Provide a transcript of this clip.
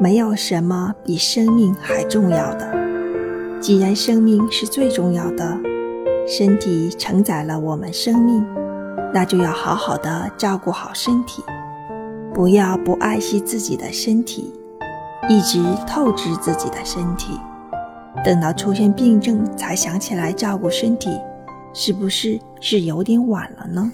没有什么比生命还重要的。既然生命是最重要的身体承载了我们生命那就要好好的照顾好身体。不要不爱惜自己的身体一直透支自己的身体。等到出现病症才想起来照顾身体是不是是有点晚了呢？